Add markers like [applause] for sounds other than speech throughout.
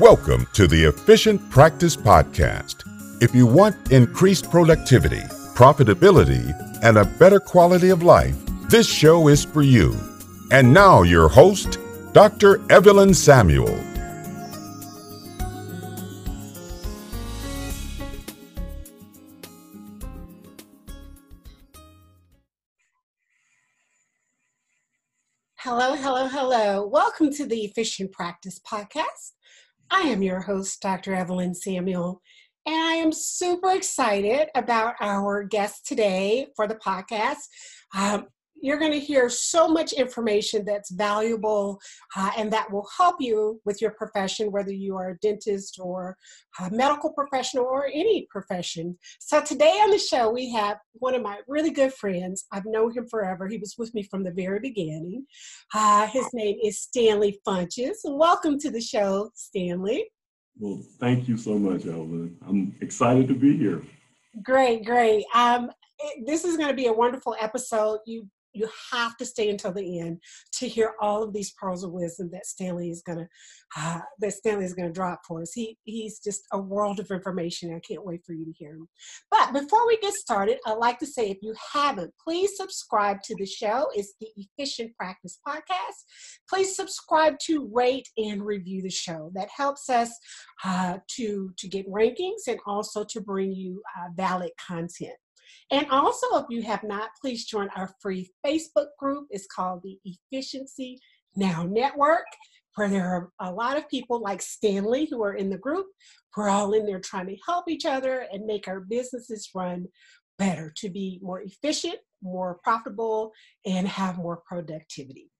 Welcome to the Efficient Practice Podcast. If you want increased productivity, profitability, and a better quality of life, this show is for you. And now, your host, Dr. Evelyn Samuel. Hello, hello, hello. Welcome to the Efficient Practice Podcast. I am your host, Dr. Evelyn Samuel, and I am super excited about our guest today for the podcast. Um, you're going to hear so much information that's valuable uh, and that will help you with your profession, whether you are a dentist or a medical professional or any profession. So, today on the show, we have one of my really good friends. I've known him forever. He was with me from the very beginning. Uh, his name is Stanley Funches. Welcome to the show, Stanley. Well, thank you so much, Evelyn. I'm excited to be here. Great, great. Um, this is going to be a wonderful episode. You you have to stay until the end to hear all of these pearls of wisdom that Stanley is gonna uh, that Stanley is gonna drop for us. He he's just a world of information. I can't wait for you to hear him. But before we get started, I'd like to say if you haven't, please subscribe to the show. It's the Efficient Practice Podcast. Please subscribe to rate and review the show. That helps us uh, to to get rankings and also to bring you uh, valid content. And also, if you have not, please join our free Facebook group. It's called the Efficiency Now Network, where there are a lot of people like Stanley who are in the group. We're all in there trying to help each other and make our businesses run better to be more efficient, more profitable, and have more productivity.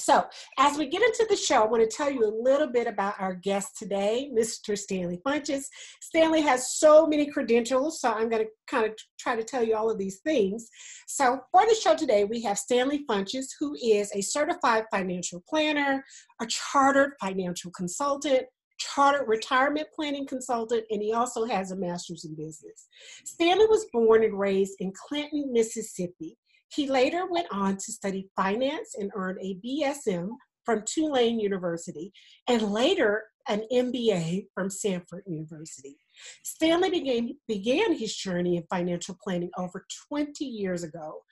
So, as we get into the show, I want to tell you a little bit about our guest today, Mr. Stanley Funches. Stanley has so many credentials, so I'm going to kind of try to tell you all of these things. So, for the show today, we have Stanley Funches, who is a certified financial planner, a chartered financial consultant, chartered retirement planning consultant, and he also has a master's in business. Stanley was born and raised in Clinton, Mississippi. He later went on to study finance and earned a BSM from Tulane University and later an MBA from Samford University. Stanley began, began his journey in financial planning over 20 years ago,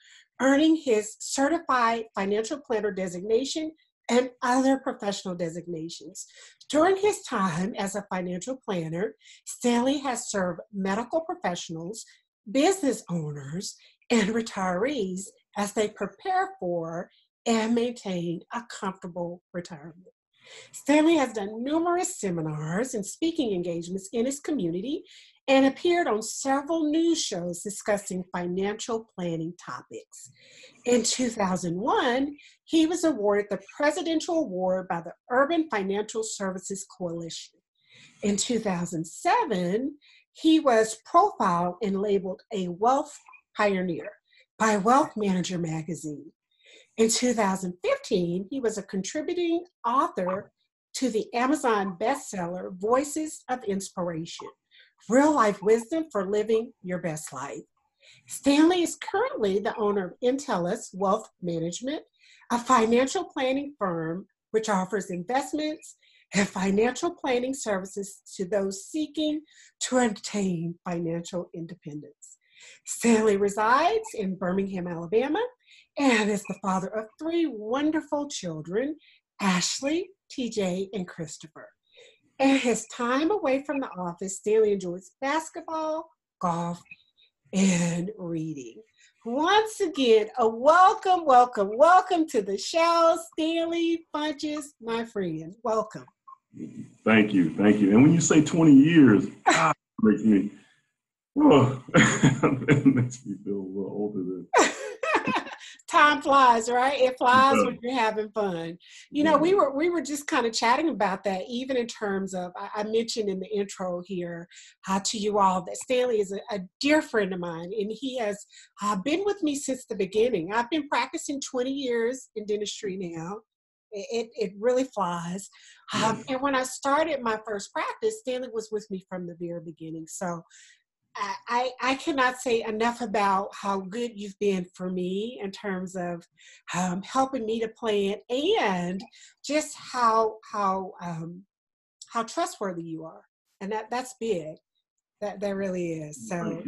earning his certified financial planner designation and other professional designations. During his time as a financial planner, Stanley has served medical professionals, business owners, and retirees as they prepare for and maintain a comfortable retirement. Stanley has done numerous seminars and speaking engagements in his community and appeared on several news shows discussing financial planning topics. In 2001, he was awarded the Presidential Award by the Urban Financial Services Coalition. In 2007, he was profiled and labeled a wealth pioneer by Wealth Manager magazine. In 2015, he was a contributing author to the Amazon bestseller Voices of Inspiration Real Life Wisdom for Living Your Best Life. Stanley is currently the owner of Intellis Wealth Management, a financial planning firm which offers investments and financial planning services to those seeking to attain financial independence. Stanley resides in Birmingham, Alabama, and is the father of three wonderful children Ashley, TJ, and Christopher. And his time away from the office, Stanley enjoys basketball, golf, and reading. Once again, a welcome, welcome, welcome to the show, Stanley Funches, my friend. Welcome. Thank you, thank you. And when you say 20 years, [laughs] ah, makes me Oh, [laughs] makes me feel a little older than. [laughs] Time flies, right? It flies yeah. when you're having fun. You know, we were we were just kind of chatting about that, even in terms of I, I mentioned in the intro here uh, to you all that Stanley is a, a dear friend of mine, and he has uh, been with me since the beginning. I've been practicing 20 years in dentistry now. It, it really flies. Um, and when I started my first practice, Stanley was with me from the very beginning. So I, I cannot say enough about how good you've been for me in terms of um, helping me to plan and just how how um, how trustworthy you are, and that that's big. That that really is. So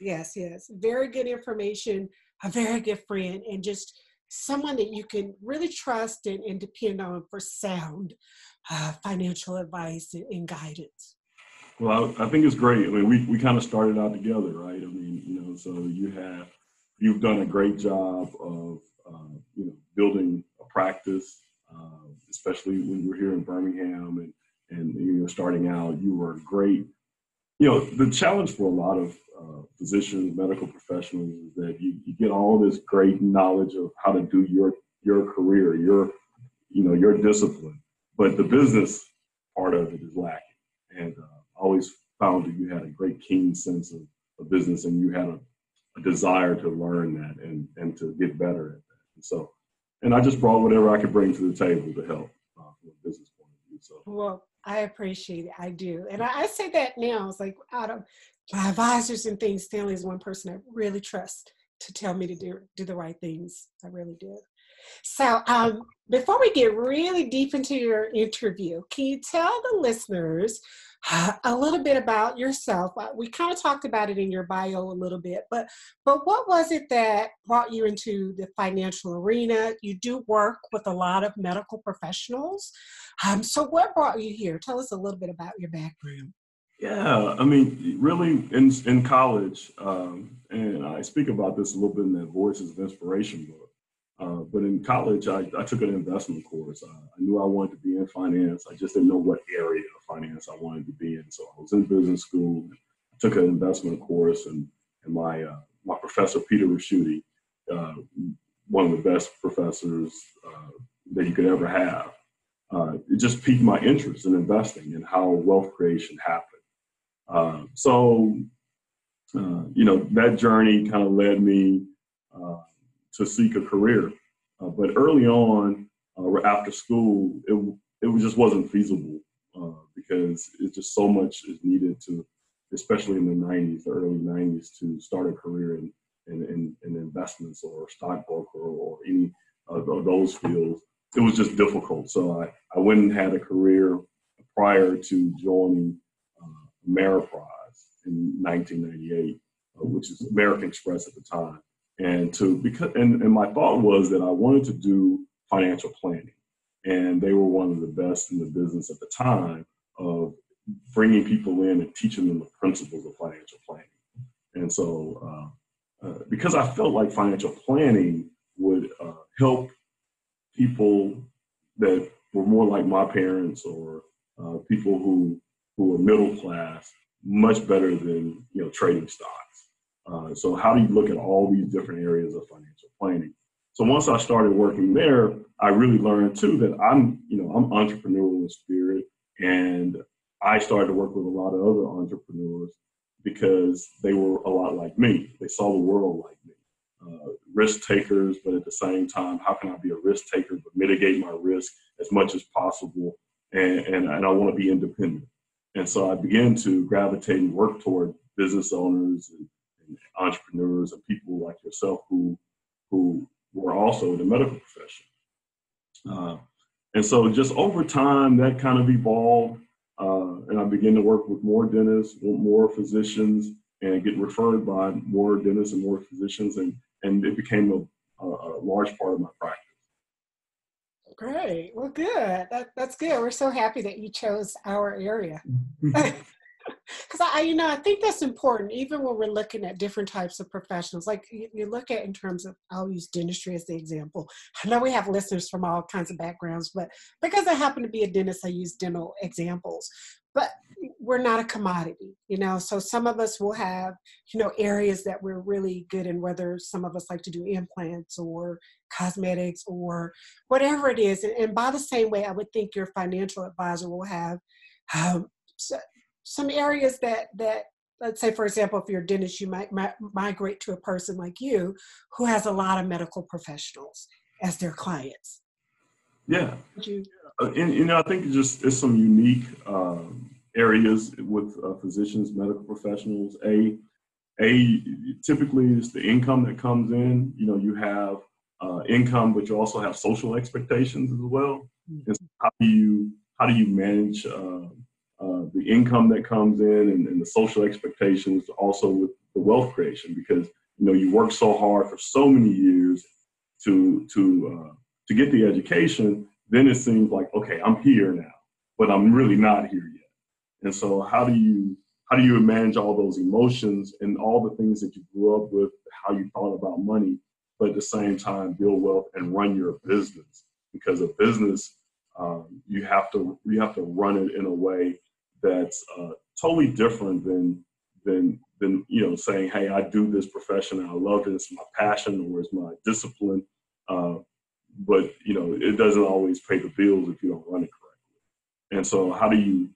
yes, yes, very good information, a very good friend, and just someone that you can really trust and, and depend on for sound uh, financial advice and, and guidance. Well, I, I, think it's great. I mean, we, we kind of started out together, right? I mean, you know, so you have you've done a great job of uh, you know building a practice, uh, especially when you're here in Birmingham and and you know starting out. You were great. You know, the challenge for a lot of uh, physicians, medical professionals, is that you, you get all this great knowledge of how to do your your career, your you know your discipline, but the business part of it is lacking. And uh, always found that you had a great keen sense of, of business and you had a, a, desire to learn that and, and to get better at that. And so, and I just brought whatever I could bring to the table to help uh, from a business point of view. So, well, I appreciate it. I do. And I, I say that now. It's like out of my advisors and things, Stanley is one person I really trust to tell me to do, do the right things. I really do. So, um, before we get really deep into your interview, can you tell the listeners a little bit about yourself. Uh, we kind of talked about it in your bio a little bit, but but what was it that brought you into the financial arena? You do work with a lot of medical professionals. Um, so what brought you here? Tell us a little bit about your background. Yeah, I mean, really, in in college, um, and I speak about this a little bit in that Voices of Inspiration book. Uh, but in college, I, I, took an investment course. Uh, I knew I wanted to be in finance. I just didn't know what area of finance I wanted to be in. So I was in business school. I took an investment course, and, and my uh, my professor Peter Ricchiuti, uh, one of the best professors uh, that you could ever have, it just piqued my interest in investing and how wealth creation happened. so, you know, that journey kind of led me to seek a career. Uh, but early on, uh, after school, it it just wasn't feasible uh, because it's just so much is needed to, especially in the 90s, the early 90s, to start a career in in, in, in investments or stockbroker or any of those fields. It was just difficult. So I, I went and had a career prior to joining uh, Ameriprise in 1998, uh, which is American Express at the time and to because and, and my thought was that I wanted to do financial planning, and they were one of the best in the business at the time of bringing people in and teaching them the principles of financial planning. And so, uh, uh, because I felt like financial planning would uh, help people that were more like my parents or uh, people who who were middle class much better than you know trading stocks. Uh, so how do you look at all these different areas of financial planning? So once I started working there, I really learned too that I'm, you know, I'm entrepreneurial in spirit, and I started to work with a lot of other entrepreneurs because they were a lot like me. They saw the world like me, uh, risk takers, but at the same time, how can I be a risk taker but mitigate my risk as much as possible? And and, and I want to be independent. And so I began to gravitate and work toward business owners and entrepreneurs and people like yourself who who were also in the medical profession. Uh, and so just over time, that kind of evolved. Uh, and I began to work with more dentists, more physicians, and get referred by more dentists and more physicians. And, and it became a, a, a large part of my practice. Great. Well, good. That, that's good. We're so happy that you chose our area. [laughs] because I, you know, I think that's important, even when we're looking at different types of professionals. Like you, you, look at in terms of, I'll use dentistry as the example. I know we have listeners from all kinds of backgrounds, but because I happen to be a dentist, I use dental examples. But we're not a commodity, you know. So some of us will have, you know, areas that we're really good in. Whether some of us like to do implants or cosmetics or whatever it is, and, and by the same way, I would think your financial advisor will have um, some areas that that let's say for example if you're a dentist you might migrate to a person like you who has a lot of medical professionals as their clients. Yeah. You, uh, and, you know i think it's just it's some unique um, areas with uh, physicians medical professionals. A a typically it's the income that comes in. You know you have uh, income but you also have social expectations as well. Mm-hmm. and so how do you how do you manage uh, the income that comes in and, and, the social expectations also with the wealth creation because you know you work so hard for so many years to to uh, to get the education then it seems like okay i'm here now but i'm really not here yet. And so how do you how do you manage all those emotions and all the things that you grew up with how you thought about money but at the same time build wealth and run your business? Because a business um, you have to you have to run it in a way that's uh, totally different than than than you know saying, "Hey, I do this profession I love it. It's my passion or it's my discipline." Uh, but you know, it doesn't always pay the bills if you don't run it correctly. And so, how do you?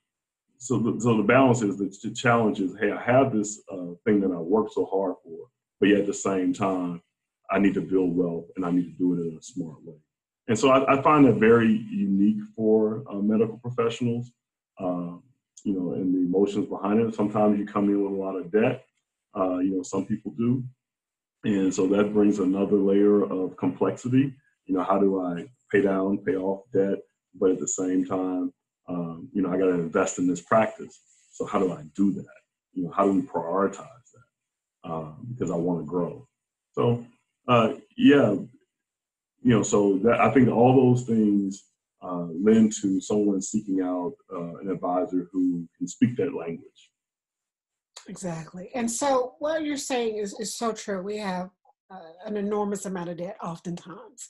So, the, so the balance is the, the challenge is, hey, I have this uh, thing that I worked so hard for, but yet at the same time, I need to build wealth and I need to do it in a smart way. And so I, I find that very unique for uh, medical professionals. Um, you know, and the emotions behind it. Sometimes you come in with a lot of debt. Uh, you know, some people do. And so that brings another layer of complexity. You know, how do I pay down, pay off debt, but at the same time, um, you know, I got to invest in this practice. So how do I do that? You know, how do we prioritize that? Um, because I want to grow. So, uh, yeah, you know, so that I think all those things uh, lend to someone seeking out uh, an advisor who can speak that language. Exactly. And so what you're saying is, is so true. We have uh, an enormous amount of debt oftentimes.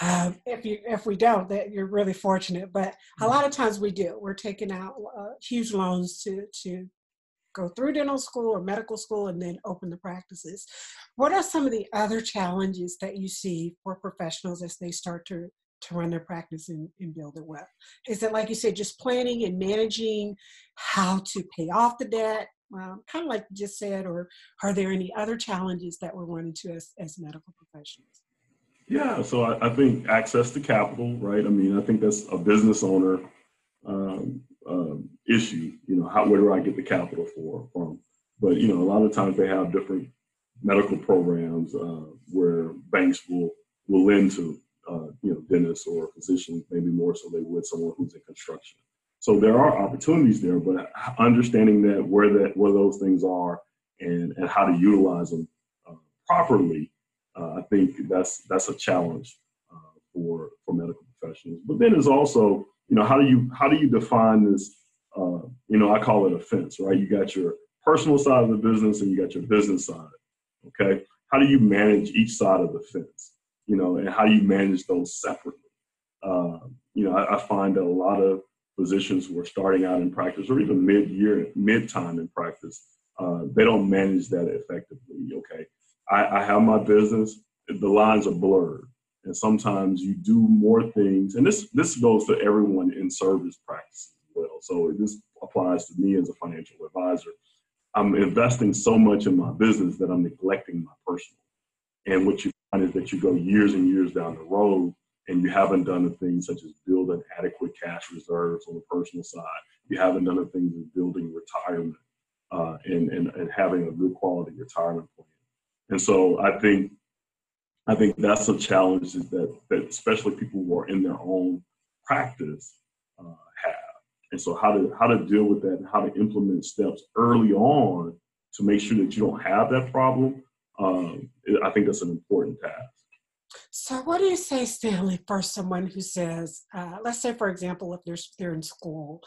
Um, if you if we don't, that you're really fortunate. But a lot of times we do. We're taking out uh, huge loans to to go through dental school or medical school and then open the practices. What are some of the other challenges that you see for professionals as they start to to run their practice and, and build it well? Is it like you said, just planning and managing how to pay off the debt? Um, kind of like you just said, or are there any other challenges that we're running into as, as medical professionals? Yeah, so I, I, think access to capital, right? I mean, I think that's a business owner um, um, issue. You know, how where do I get the capital for from? But you know, a lot of times they have different medical programs uh, where banks will will lend to uh, you know, dentists or physicians, maybe more so they would someone who's in construction. So there are opportunities there, but understanding that where that where those things are and and how to utilize them uh, properly, uh, I think that's that's a challenge uh, for for medical professionals. But then there's also you know how do you how do you define this? Uh, you know, I call it a fence, right? You got your personal side of the business and you got your business side. Okay, how do you manage each side of the fence? You know, and how you manage those separately? Uh, you know, I, I, find that a lot of physicians who are starting out in practice or even mid-year, mid-time in practice, uh, they don't manage that effectively. Okay, I, I have my business; the lines are blurred, and sometimes you do more things. And this this goes to everyone in service practice as well. So this applies to me as a financial advisor. I'm investing so much in my business that I'm neglecting my personal. And what you is that you go years and years down the road and you haven't done the things such as building adequate cash reserves on the personal side. You haven't done the things as building retirement uh, and, and, and having a good quality retirement plan. And so I think I think that's a challenge that, that especially people who are in their own practice uh, have. And so how to how to deal with that and how to implement steps early on to make sure that you don't have that problem um, I think that's an important task. So, what do you say, Stanley, for someone who says, uh, let's say, for example, if they're, they're in school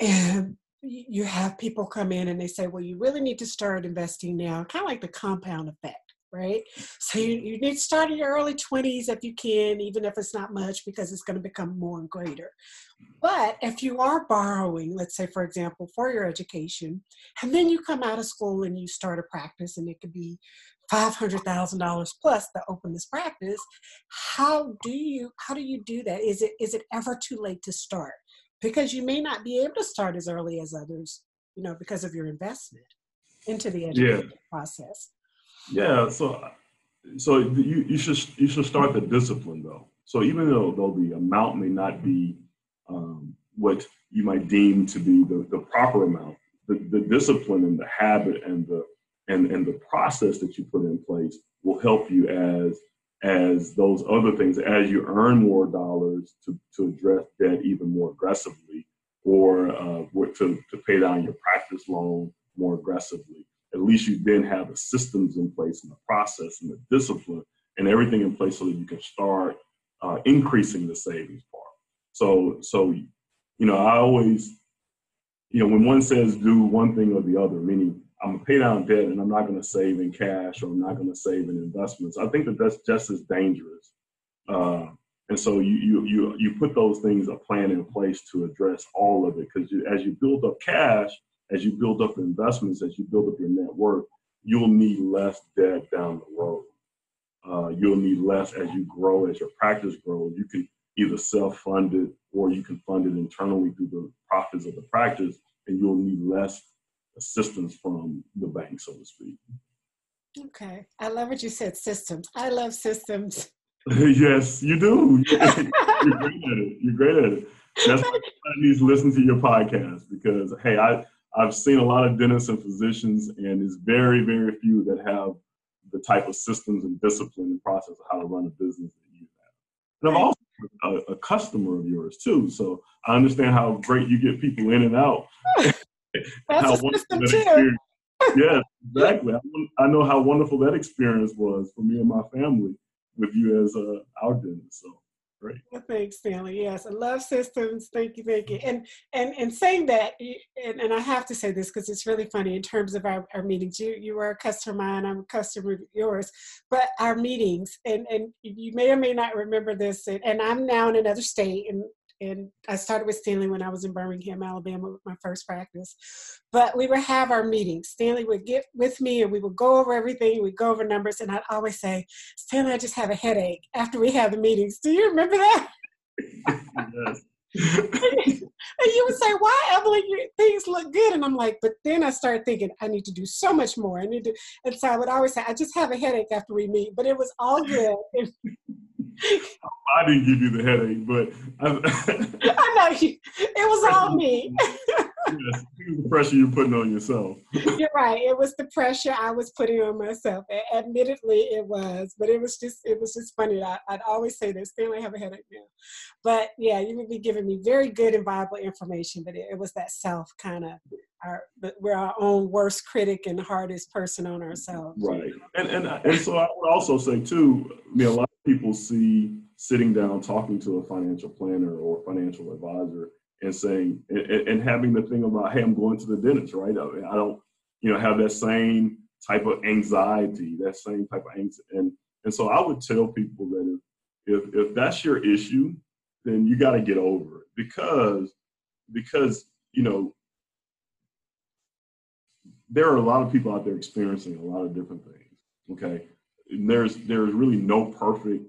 and you have people come in and they say, well, you really need to start investing now, kind of like the compound effect right? So you, you need to start in your early 20s if you can, even if it's not much, because it's going to become more and greater. But if you are borrowing, let's say, for example, for your education, and then you come out of school and you start a practice, and it could be $500,000 plus to open this practice, how do you how do you do that? Is it is it ever too late to start? Because you may not be able to start as early as others, you know, because of your investment into the education yeah. process. Yeah, so so you, you should you should start the discipline though. So even though though the amount may not be um, what you might deem to be the, the proper amount, the, the discipline and the habit and the and, and the process that you put in place will help you as as those other things as you earn more dollars to, to address debt even more aggressively or uh, to, to pay down your practice loan more aggressively. At least you then have the systems in place and the process and the discipline and everything in place so that you can start uh, increasing the savings part. So, so you know, I always, you know, when one says do one thing or the other, meaning I'm gonna pay down debt and I'm not gonna save in cash or I'm not gonna save in investments. I think that that's just as dangerous. Uh, and so you, you you you put those things a plan in place to address all of it because as you build up cash, as you build up investments, as you build up your net worth, you'll need less debt down the road. Uh, you'll need less as you grow, as your practice grows. You can either self-fund it or you can fund it internally through the profits of the practice, and you'll need less assistance from the bank, so to speak. Okay, I love what you said. Systems. I love systems. [laughs] [laughs] yes, you do. [laughs] You're great at it. You're great at it. That's why I need to listen to your podcast because hey, I I've seen a lot of dentists and physicians, and it's very very few that have the type of systems and discipline and process of how to run a business that you have. And I'm also a, a customer of yours too, so I understand how great you get people in and out. [laughs] That's how wonderful too. [laughs] yes, exactly. I, I know how wonderful that experience was for me and my family with you as uh, our dentist. So Well, thanks, Stanley. Yes, I love systems. Thank you, thank you. Mm-hmm. And and and saying that, and, and I have to say this because it's really funny in terms of our, our meetings. You you are a customer of mine, I'm a customer of yours, but our meetings, and and you may or may not remember this, and, and I'm now in another state, and and I started with Stanley when I was in Birmingham, Alabama, with my first practice. But we would have our meetings. Stanley would get with me, and we would go over everything. We'd go over numbers, and I'd always say, "Stanley, I just have a headache." After we have the meetings, do you remember that? yes. [laughs] and you would say, "Why, Evelyn? things look good." And I'm like, "But then I started thinking, I need to do so much more. I need to." And so I would always say, "I just have a headache after we meet," but it was all good. [laughs] [laughs] I didn't give you the headache, but I, I know you, it was all me. yes, the pressure you're putting on yourself. You're right. It was the pressure I was putting on myself. Admittedly, it was, but it was just it was just funny. I, would always say this: Stanley, have a headache now. But yeah, you would be giving me very good and viable information, but it, it was that self kind of our but we're our own worst critic and hardest person on ourselves. Right, and and and so I would also say too. Mean, a lot people see sitting down talking to a financial planner or financial advisor and saying and, and having the thing about hey, I'm going to the dentist, right? I, mean, I don't, you know, have that same type of anxiety, that same type of anxiety, and and so I would tell people that if if, if that's your issue, then you got to get over it because because you know there are a lot of people out there experiencing a lot of different things. Okay, there's there's really no perfect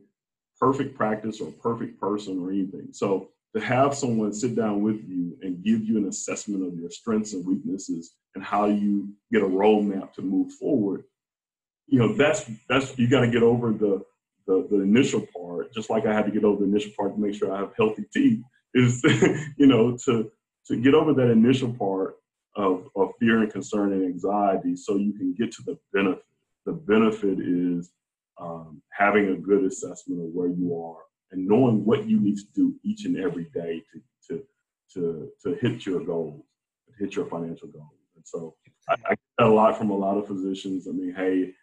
perfect practice or perfect person or anything. So to have someone sit down with you and give you an assessment of your strengths and weaknesses and how you get a roadmap to move forward, you know that's that's you got to get over the, the the initial part. Just like I had to get over the initial part to make sure I have healthy teeth. Is [laughs] you know to to get over that initial part of, of fear and concern and anxiety so you can get to the benefit. The benefit is um, having a good assessment of where you are and knowing what you need to do each and every day to, to, to, to hit your goals, hit your financial goals. And so I, I, get a lot from a lot of physicians. I mean, hey,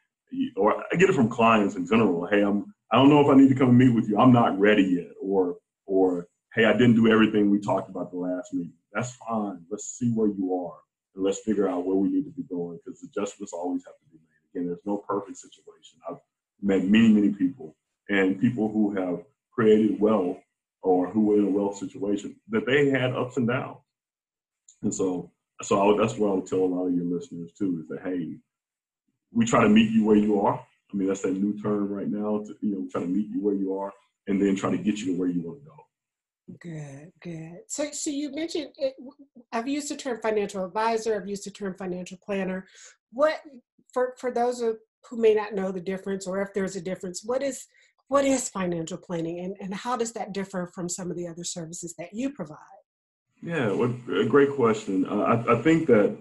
or I get it from clients in general. Hey, I'm, I don't know if I need to come and meet with you. I'm not ready yet. Or, or, hey, I didn't do everything we talked about the last meeting. That's fine. Let's see where you are and let's figure out where we need to be going because adjustments always have to be made. Again, there's no perfect situation. I've met many, many people and people who have created wealth or who were in a wealth situation that they had ups and downs. And so, so that's what I would tell a lot of your listeners too is that, hey, we try to meet you where you are. I mean, that's that new term right now to, you know, try to meet you where you are and then try to get you to where you want to go. Good, good. So, so you mentioned eh, it, I've used the term financial advisor. I've used the term financial planner. What for for those who may not know the difference, or if there's a difference, what is what is financial planning, and and how does that differ from some of the other services that you provide? Yeah, well, a great question. Uh, I, I think that,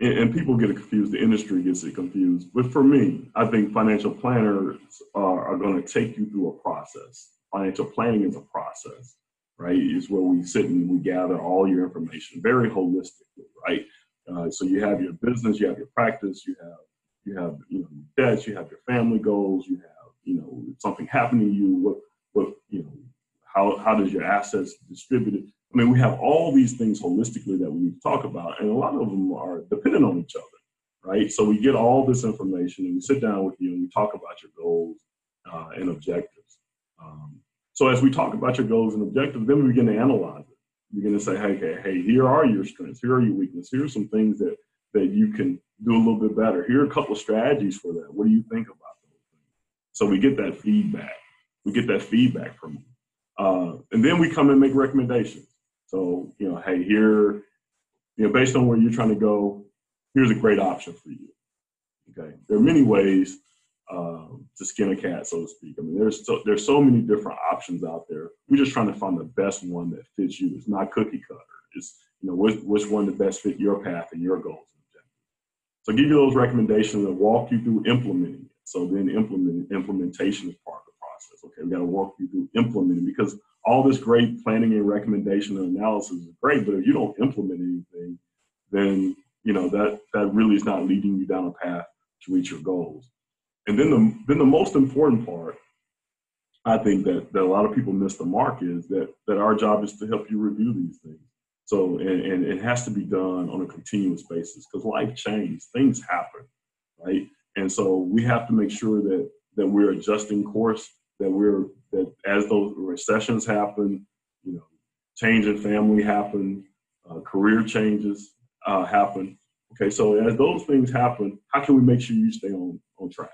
and, and people get it confused. The industry gets it confused. But for me, I think financial planners are, are going to take you through a process. Financial planning is a process right? Is where we sit and we gather all your information, very holistically, right? Uh, so you have your business, you have your practice, you have you have you know debts, you have your family goals, you have you know something happening to you. What what you know how how does your assets distributed? I mean, we have all these things holistically that we need to talk about, and a lot of them are dependent on each other, right? So we get all this information and we sit down with you and we talk about your goals uh, and objectives. Um, so as we talk about your goals and objectives, then we begin to analyze We begin to say, hey, hey, hey, here are your strengths, here are your weaknesses, here are some things that that you can do a little bit better. Here are a couple of strategies for that. What do you think about those things? So we get that feedback. We get that feedback from you. Uh, and then we come and make recommendations. So, you know, hey, here, you know, based on where you're trying to go, here's a great option for you. Okay. There are many ways um, to skin a cat, so to speak. I mean, there's so, there's so many different options out there. We're just trying to find the best one that fits you. It's not cookie cutter. It's you know which, which one that best fit your path and your goals. So give you those recommendations and walk you through implementing it. So then implement implementation is part of the process. Okay, we got to walk you through implementing because all this great planning and recommendation and analysis is great, but if you don't implement anything, then you know that that really is not leading you down a path to reach your goals. And then the then the most important part, I think that, that a lot of people miss the mark is that that our job is to help you review these things. So and, and it has to be done on a continuous basis because life changes, things happen, right? And so we have to make sure that that we're adjusting course, that we're that as those recessions happen, you know, change in family happen, uh, career changes uh, happen. Okay, so as those things happen, how can we make sure you stay on on track?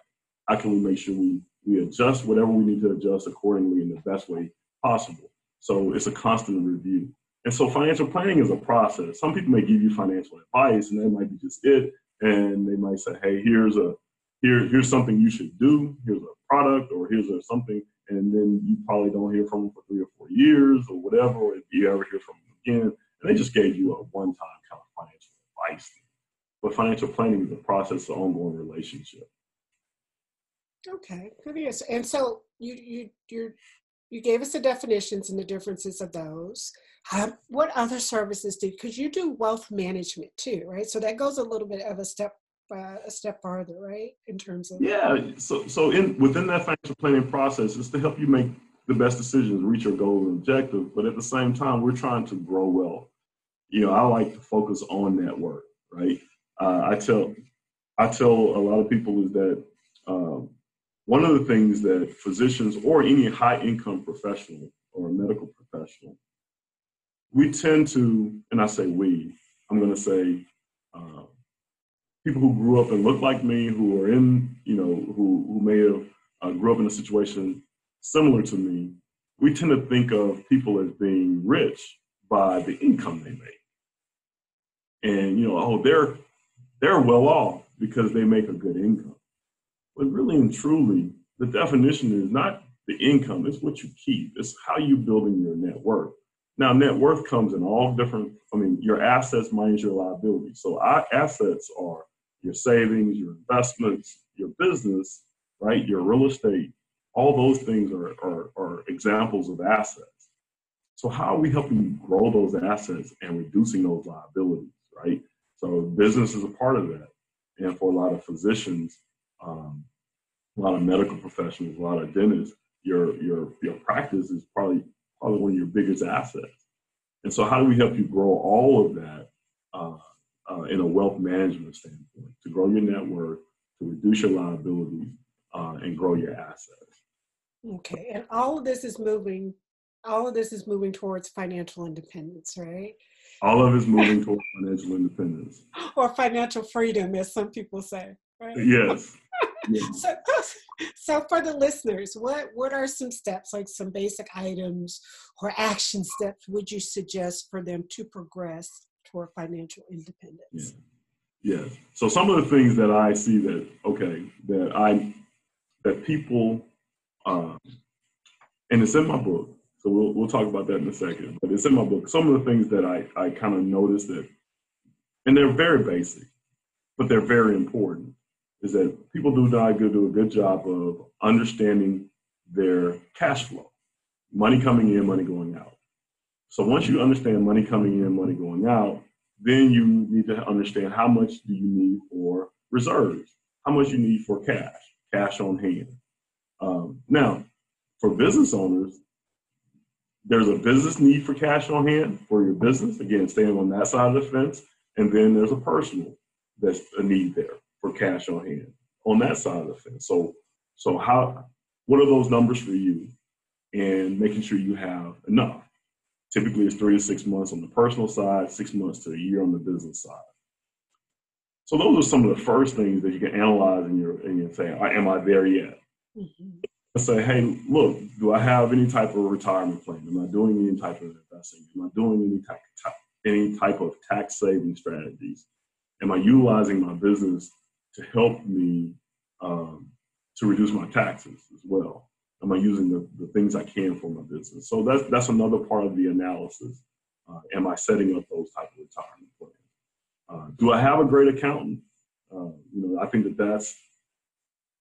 How can we make sure we, we adjust whatever we need to adjust accordingly in the best way possible? So it's a constant review. And so financial planning is a process. Some people may give you financial advice and that might be just it. And they might say, hey, here's a here, here's something you should do, here's a product, or here's a something, and then you probably don't hear from them for three or four years or whatever, or if you ever hear from them again. And they just gave you a one-time kind of financial advice. But financial planning is a process, an ongoing relationship. Okay, good answer. And so you you you you gave us the definitions and the differences of those. Um, what other services do? Because you do wealth management too, right? So that goes a little bit of a step uh, a step farther, right? In terms of yeah. So so in within that financial planning process is to help you make the best decisions, reach your goals and objectives. But at the same time, we're trying to grow wealth. You know, I like to focus on that work, right? Uh, I tell I tell a lot of people is that um, one of the things that physicians or any high income professional or medical professional, we tend to, and I say we, I'm going to say uh, people who grew up and look like me, who are in, you know, who, who may have uh, grew up in a situation similar to me, we tend to think of people as being rich by the income they make. And, you know, oh, they're, they're well off because they make a good income. But really and truly, the definition is not the income, it's what you keep. It's how you're building your net worth. Now, net worth comes in all different, I mean, your assets minus your liabilities. So our assets are your savings, your investments, your business, right? Your real estate. All those things are, are, are examples of assets. So how are we helping you grow those assets and reducing those liabilities, right? So business is a part of that. And for a lot of physicians, um, a lot of medical professionals, a lot of dentists, your your your practice is probably probably one of your biggest assets. And so, how do we help you grow all of that uh, uh, in a wealth management standpoint to grow your network, to reduce your liabilities, uh, and grow your assets? Okay, and all of this is moving. All of this is moving towards financial independence, right? All of it is moving towards financial independence, [gasps] or financial freedom, as some people say. Right? Yes. [laughs] so, so for the listeners, what what are some steps, like some basic items or action steps, would you suggest for them to progress toward financial independence? Yeah. Yes. So some of the things that I see that okay that I that people um, and it's in my book. So we'll we'll talk about that in a second. But it's in my book. Some of the things that I I kind of noticed that, and they're very basic, but they're very important is that people do not do a good job of understanding their cash flow, money coming in, money going out. So once you understand money coming in, money going out, then you need to understand how much do you need for reserves, how much you need for cash, cash on hand. Um, now, for business owners, there's a business need for cash on hand for your business. Again, staying on that side of the fence. And then there's a personal that's a need there for cash on hand on that side of the fence. So, so how, what are those numbers for you? And making sure you have enough. Typically, it's three to six months on the personal side, six months to a year on the business side. So those are some of the first things that you can analyze in your and you say, "Am I there yet?" Mm-hmm say, hey, look, do I have any type of retirement plan? Am I doing any type of investing? Am I doing any type any type of tax saving strategies? Am I utilizing my business to help me um, to reduce my taxes as well? Am I using the, the things I can for my business? So that's that's another part of the analysis. Uh, am I setting up those type of retirement plans? Uh, do I have a great accountant? Uh, you know, I think that that's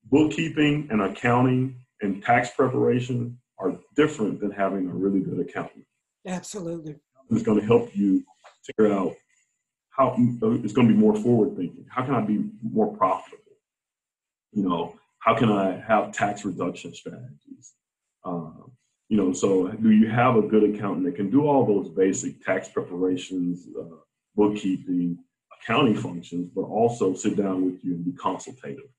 bookkeeping and accounting and tax preparation are different than having a really good accountant. Absolutely. It's going to help you figure out how it's going to be more forward thinking. How can I be more profitable? You know, how can I have tax reduction strategies? Um, you know, so do you have a good accountant that can do all those basic tax preparations, uh, bookkeeping, accounting functions, but also sit down with you and be consultative?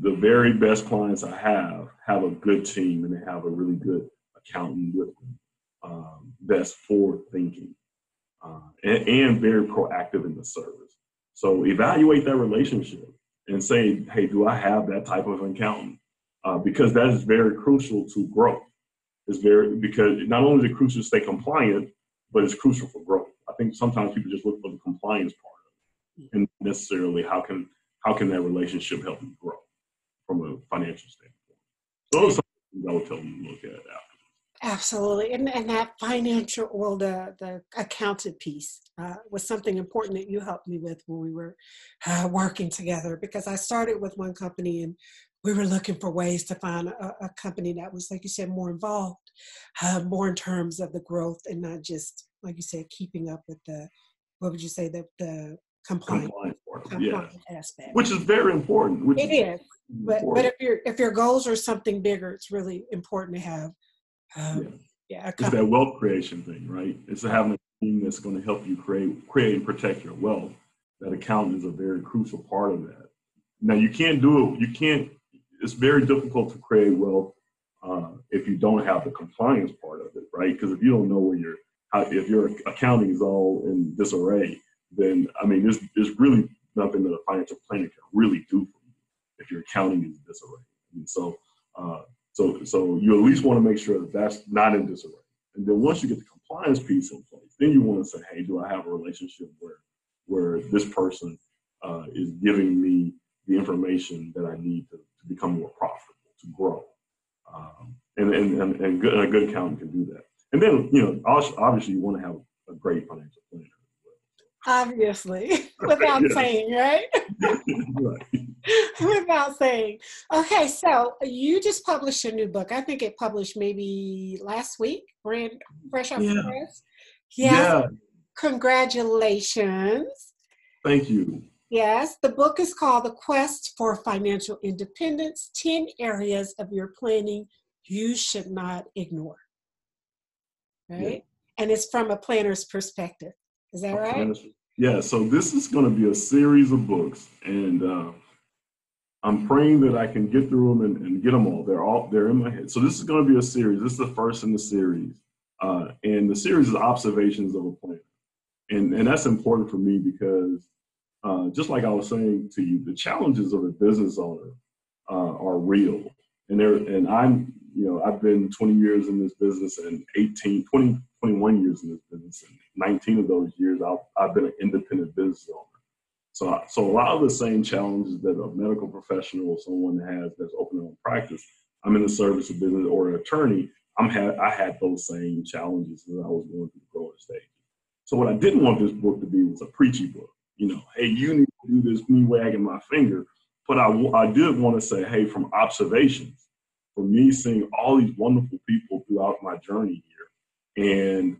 the very best clients I have have a good team and they have a really good accountant with them um, that's forward thinking uh, and, and, very proactive in the service. So evaluate that relationship and say, hey, do I have that type of accountant? Uh, because that is very crucial to growth. It's very because not only is it crucial to stay compliant, but it's crucial for growth. I think sometimes people just look for the compliance part of it, and necessarily how can how can that relationship help you grow from a financial standpoint. So those are some things I would tell them to look at. Absolutely, and and that financial well, the the accounted piece uh, was something important that you helped me with when we were uh, working together. Because I started with one company and we were looking for ways to find a, a company that was, like you said, more involved, uh, more in terms of the growth and not just, like you said, keeping up with the what would you say the the compliance, compliance yeah. aspect, which is very important. Which it is, is but but if your if your goals are something bigger, it's really important to have. Um, yeah, yeah it's that wealth creation thing, right? It's having a team that's going to help you create create and protect your wealth. That accountant is a very crucial part of that. Now you can't do it. You can't. It's very difficult to create wealth uh, if you don't have the compliance part of it, right? Because if you don't know where your how, if your accounting is all in disarray, then I mean, there's there's really nothing that a financial planner can really do for you if your accounting is in disarray. And so, uh, so so you at least want to make sure that that's not in disarray. And then once you get the compliance piece in place, then you want to say, hey, do I have a relationship where where this person uh, is giving me the information that I need to, to become more profitable, to grow. Um, and, and, and, and, good, and a good accountant can do that. And then, you know, obviously you want to have a great financial planner obviously, [laughs] without saying, right? [laughs] [laughs] without saying. Okay, so you just published a new book. I think it published maybe last week, brand fresh off yeah. the press. Yes. Yeah. Congratulations. Thank you. Yes, the book is called The Quest for Financial Independence 10 Areas of Your Planning You Should Not Ignore. Right? Yeah. And it's from a planner's perspective. Is that right? Yeah, so this is going to be a series of books, and uh, I'm praying that I can get through them and, and, get them all. They're all they're in my head. So this is going to be a series. This is the first in the series, uh, and the series is observations of a plan, and and that's important for me because uh, just like I was saying to you, the challenges of a business owner uh, are real, and there and I'm you know I've been 20 years in this business and 18 20 21 years in this business, and 19 of those years I've, I've been an independent business owner. So, so a lot of the same challenges that a medical professional or someone has that's opening own practice, I'm in the service of business or an attorney. I'm had I had those same challenges as I was going through the growing stage. So what I didn't want this book to be was a preachy book. You know, hey, you need to do this, me wagging my finger. But I, I did want to say, hey, from observations, from me seeing all these wonderful people throughout my journey here, and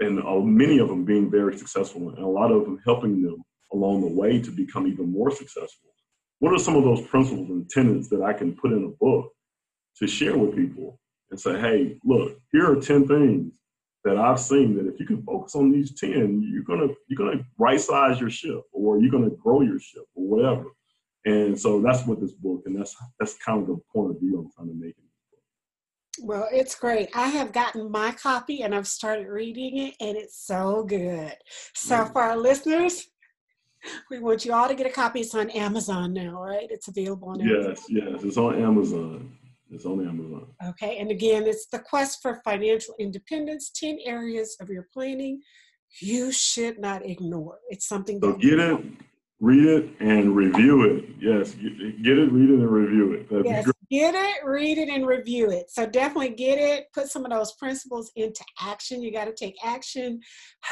and uh, many of them being very successful, and a lot of them helping them along the way to become even more successful. What are some of those principles and tenets that I can put in a book to share with people and say, hey, look, here are 10 things that I've seen that if you can focus on these 10, you're gonna you're gonna right size your ship or you're gonna grow your ship or whatever. And so that's what this book and that's that's kind of the point of view I'm trying to make well, it's great. I have gotten my copy and I've started reading it, and it's so good. So, mm. for our listeners, we want you all to get a copy. It's on Amazon now, right? It's available on Amazon. Yes, yes, it's on Amazon. It's on Amazon. Okay, and again, it's the quest for financial independence 10 areas of your planning you should not ignore. It's something so get it, read it, and review it. Yes, get it, read it, and review it. That'd yes, get it, read it, and review it. So definitely get it, put some of those principles into action. You got to take action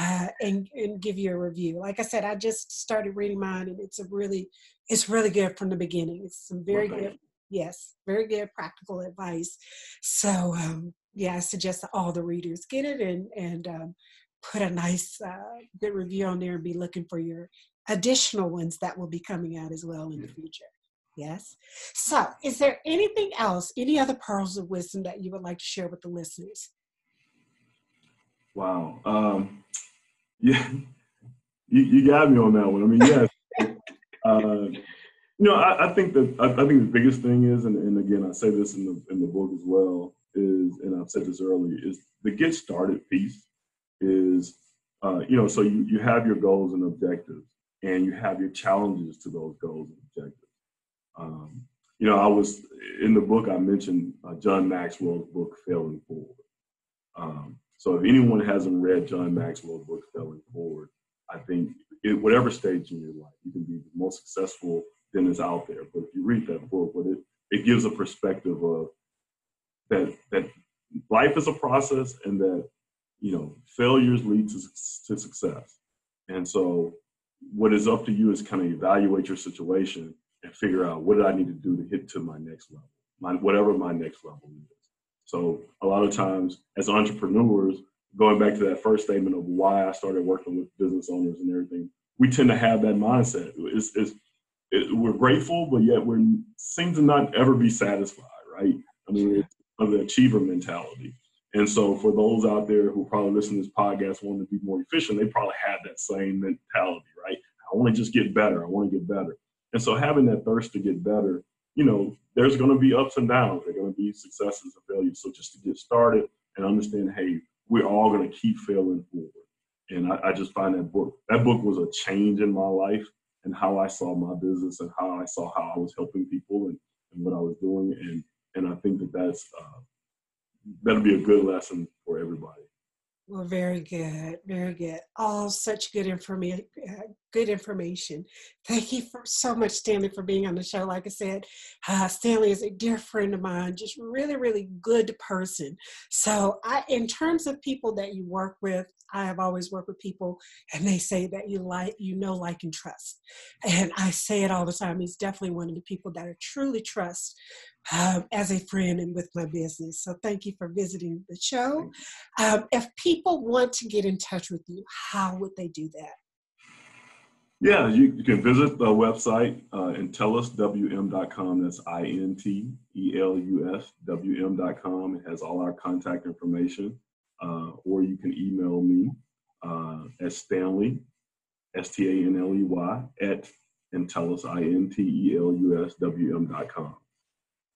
uh, and, and give you a review. Like I said, I just started reading mine, and it's a really, it's really good from the beginning. It's some very good yes, very good practical advice. So um, yeah, I suggest that all the readers get it and and um, put a nice uh, good review on there and be looking for your additional ones that will be coming out as well in the future. Yes. So, is there anything else, any other pearls of wisdom that you would like to share with the listeners? Wow. Um, [laughs] yeah, you, you got me on that one. I mean, yes. [laughs] uh, you know, I, I think that I, I, think the biggest thing is, and, and again, I say this in the in the book as well, is, and I've said this earlier, is the get started piece is, uh, you know, so you, you have your goals and objectives, and you have your challenges to those goals and objectives. Um, you know, I was in the book I mentioned uh, John Maxwell's book Failing Forward. Um, so if anyone hasn't read John Maxwell's book Failing Forward, I think at whatever stage in your life, you can be the most successful is out there. But if you read that book, what it it gives a perspective of that that life is a process and that you know failures lead to, to success. And so what is up to you is kind of evaluate your situation and figure out what did I need to do to hit to my next level, my whatever my next level is. So a lot of times as entrepreneurs, going back to that first statement of why I started working with business owners and everything, we tend to have that mindset. It's, it's it, we're grateful, but yet we seem to not ever be satisfied, right? I mean, it's of the achiever mentality. And so, for those out there who probably listen to this podcast want to be more efficient, they probably have that same mentality, right? I want to just get better. I want to get better. And so, having that thirst to get better, you know, there's going to be ups and downs. There's going to be successes and failures. So, just to get started and understand, hey, we're all going to keep failing forward. And I, I just find that book, that book was a change in my life and how I saw my business and how I saw how I was helping people and, and what I was doing. And, and I think that that's, uh, that'll be a good lesson for everybody. Well, very good, very good. All such good information. Uh, good information. Thank you for so much, Stanley, for being on the show. Like I said, uh, Stanley is a dear friend of mine. Just really, really good person. So, I, in terms of people that you work with, I have always worked with people, and they say that you like, you know, like, and trust. And I say it all the time. He's definitely one of the people that I truly trust um, as a friend and with my business. So thank you for visiting the show. Um, if people want to get in touch with you, how would they do that? Yeah, you, you can visit the website, uh, inteluswm.com. That's I N T E L U S W M.com. It has all our contact information. Uh, or you can email me uh, at Stanley, S T A N L E Y, at Intelus, I N T E L U S W M.com.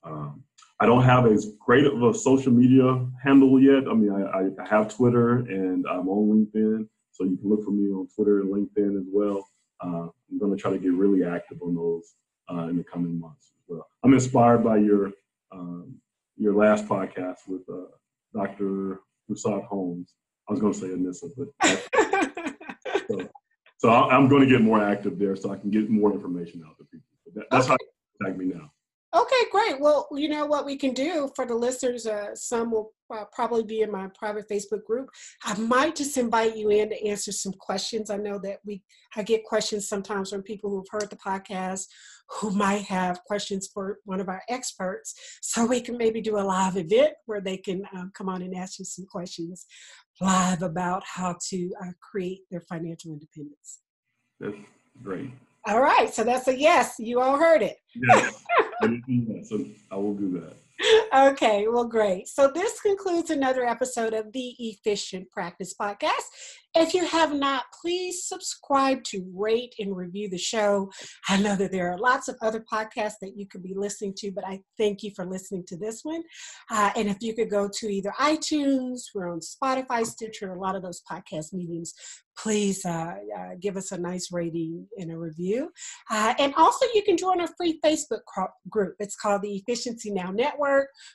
Um, I don't have as great of a social media handle yet. I mean, I, I, have Twitter and I'm on LinkedIn, so you can look for me on Twitter and LinkedIn as well. Uh, I'm going to try to get really active on those uh, in the coming months as well. I'm inspired by your um, your last podcast with uh, Dr. Musad Holmes. I was going to say Anissa, but [laughs] so, so, I'm going to get more active there so I can get more information out to people. That, that's okay. how you contact me now. Okay, great. Well, you know what we can do for the listeners, uh, some will uh, probably be in my private Facebook group. I might just invite you in to answer some questions. I know that we I get questions sometimes from people who've heard the podcast who might have questions for one of our experts. So we can maybe do a live event where they can um, come on and ask you some questions live about how to uh, create their financial independence. That's great. All right, so that's a yes. You all heard it. Yes, [laughs] so I will do that. Okay, well, great. So this concludes another episode of the Efficient Practice Podcast. If you have not, please subscribe to rate and review the show. I know that there are lots of other podcasts that you could be listening to, but I thank you for listening to this one. Uh, and if you could go to either iTunes, we're on Spotify, Stitcher, a lot of those podcast mediums, please uh, uh, give us a nice rating and a review. Uh, and also, you can join our free Facebook group. It's called the Efficiency Now Network,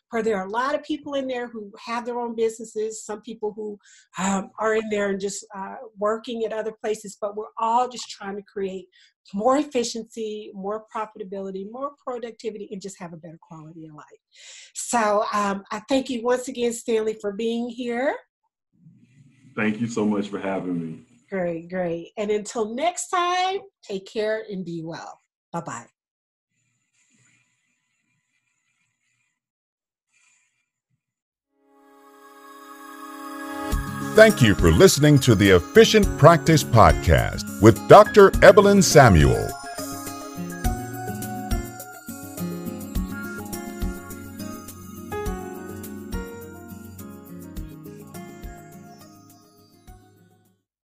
where there are a lot of people in there who have their own businesses, some people who um, are in there and just uh, working at other places, but we're all just trying to create more efficiency, more profitability, more productivity, and just have a better quality of life. So um, I thank you once again, Stanley, for being here. Thank you so much for having me. Great, great. And until next time, take care and be well. Bye bye. Thank you for listening to the Efficient Practice Podcast with Dr. Evelyn Samuel.